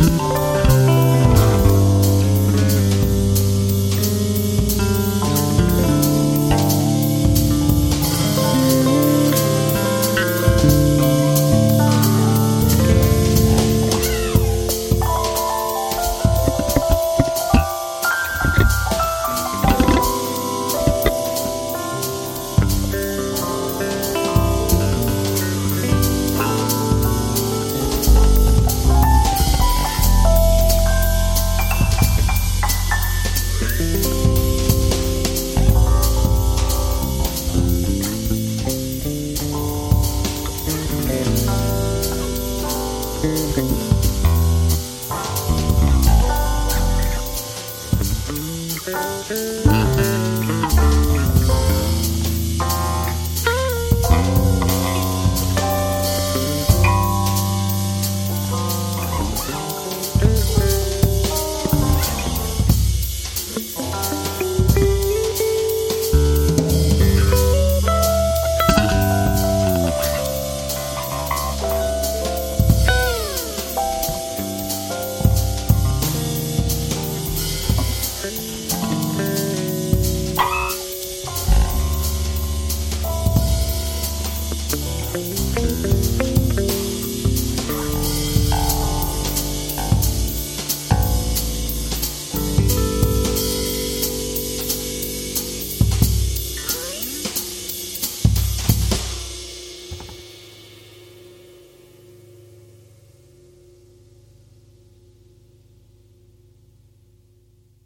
Bye. Thank you.